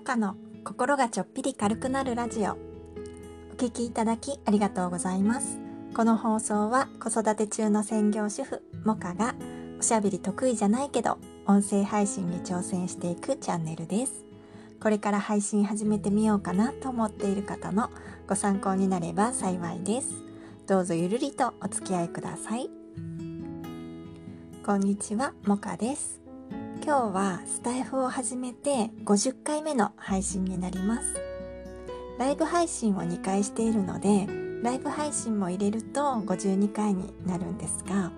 モカの心がちょっぴり軽くなるラジオ。お聞きいただきありがとうございます。この放送は子育て中の専業主婦モカがおしゃべり得意じゃないけど音声配信に挑戦していくチャンネルです。これから配信始めてみようかなと思っている方のご参考になれば幸いです。どうぞゆるりとお付き合いください。こんにちはモカです。今日はスタイフを始めて50回目の配信になります。ライブ配信を2回しているのでライブ配信も入れると52回になるんですが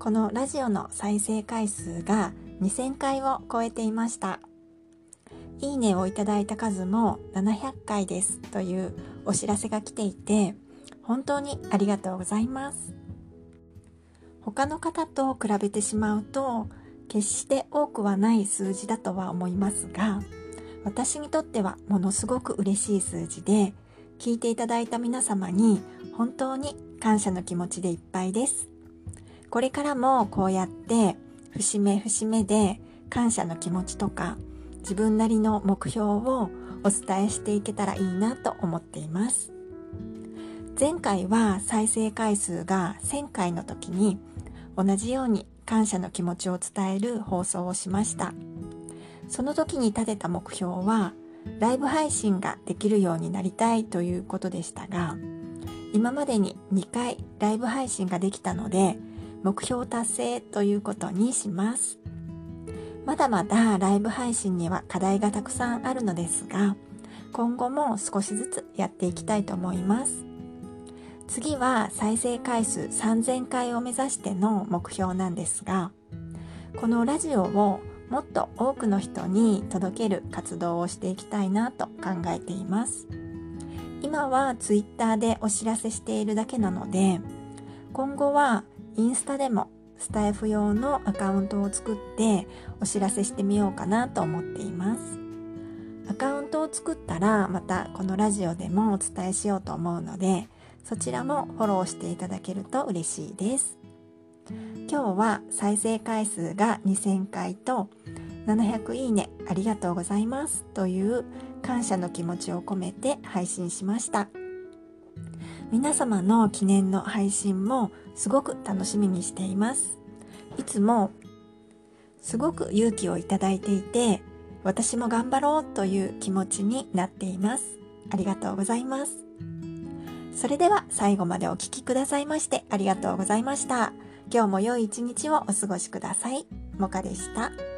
このラジオの再生回数が2000回を超えていました。いいねをいただいた数も700回ですというお知らせが来ていて本当にありがとうございます。他の方と比べてしまうと決して多くはない数字だとは思いますが私にとってはものすごく嬉しい数字で聞いていただいた皆様に本当に感謝の気持ちでいっぱいです。これからもこうやって節目節目で感謝の気持ちとか自分なりの目標をお伝えしていけたらいいなと思っています。前回は再生回数が1000回の時に同じように感謝の気持ちを伝える放送をしました。その時に立てた目標はライブ配信ができるようになりたいということでしたが今までに2回ライブ配信ができたので目標達成ということにします。まだまだライブ配信には課題がたくさんあるのですが今後も少しずつやっていきたいと思います。次は再生回数3000回を目指しての目標なんですがこのラジオをもっと多くの人に届ける活動をしていきたいなと考えています。今は Twitter でお知らせしているだけなので今後はインスタでもスタイフ用のアカウントを作ってお知らせしてみようかなと思っています。アカウントを作ったらまたこのラジオでもお伝えしようと思うのでそちらもフォローしていただけると嬉しいです。今日は再生回数が2000回と700いいねありがとうございますという感謝の気持ちを込めて配信しました。皆様の記念の配信もすごく楽しみにしています。いつもすごく勇気をいただいていて私も頑張ろうという気持ちになっています。ありがとうございます。それでは最後までお聴きくださいましてありがとうございました。今日も良い一日をお過ごしください。もかでした。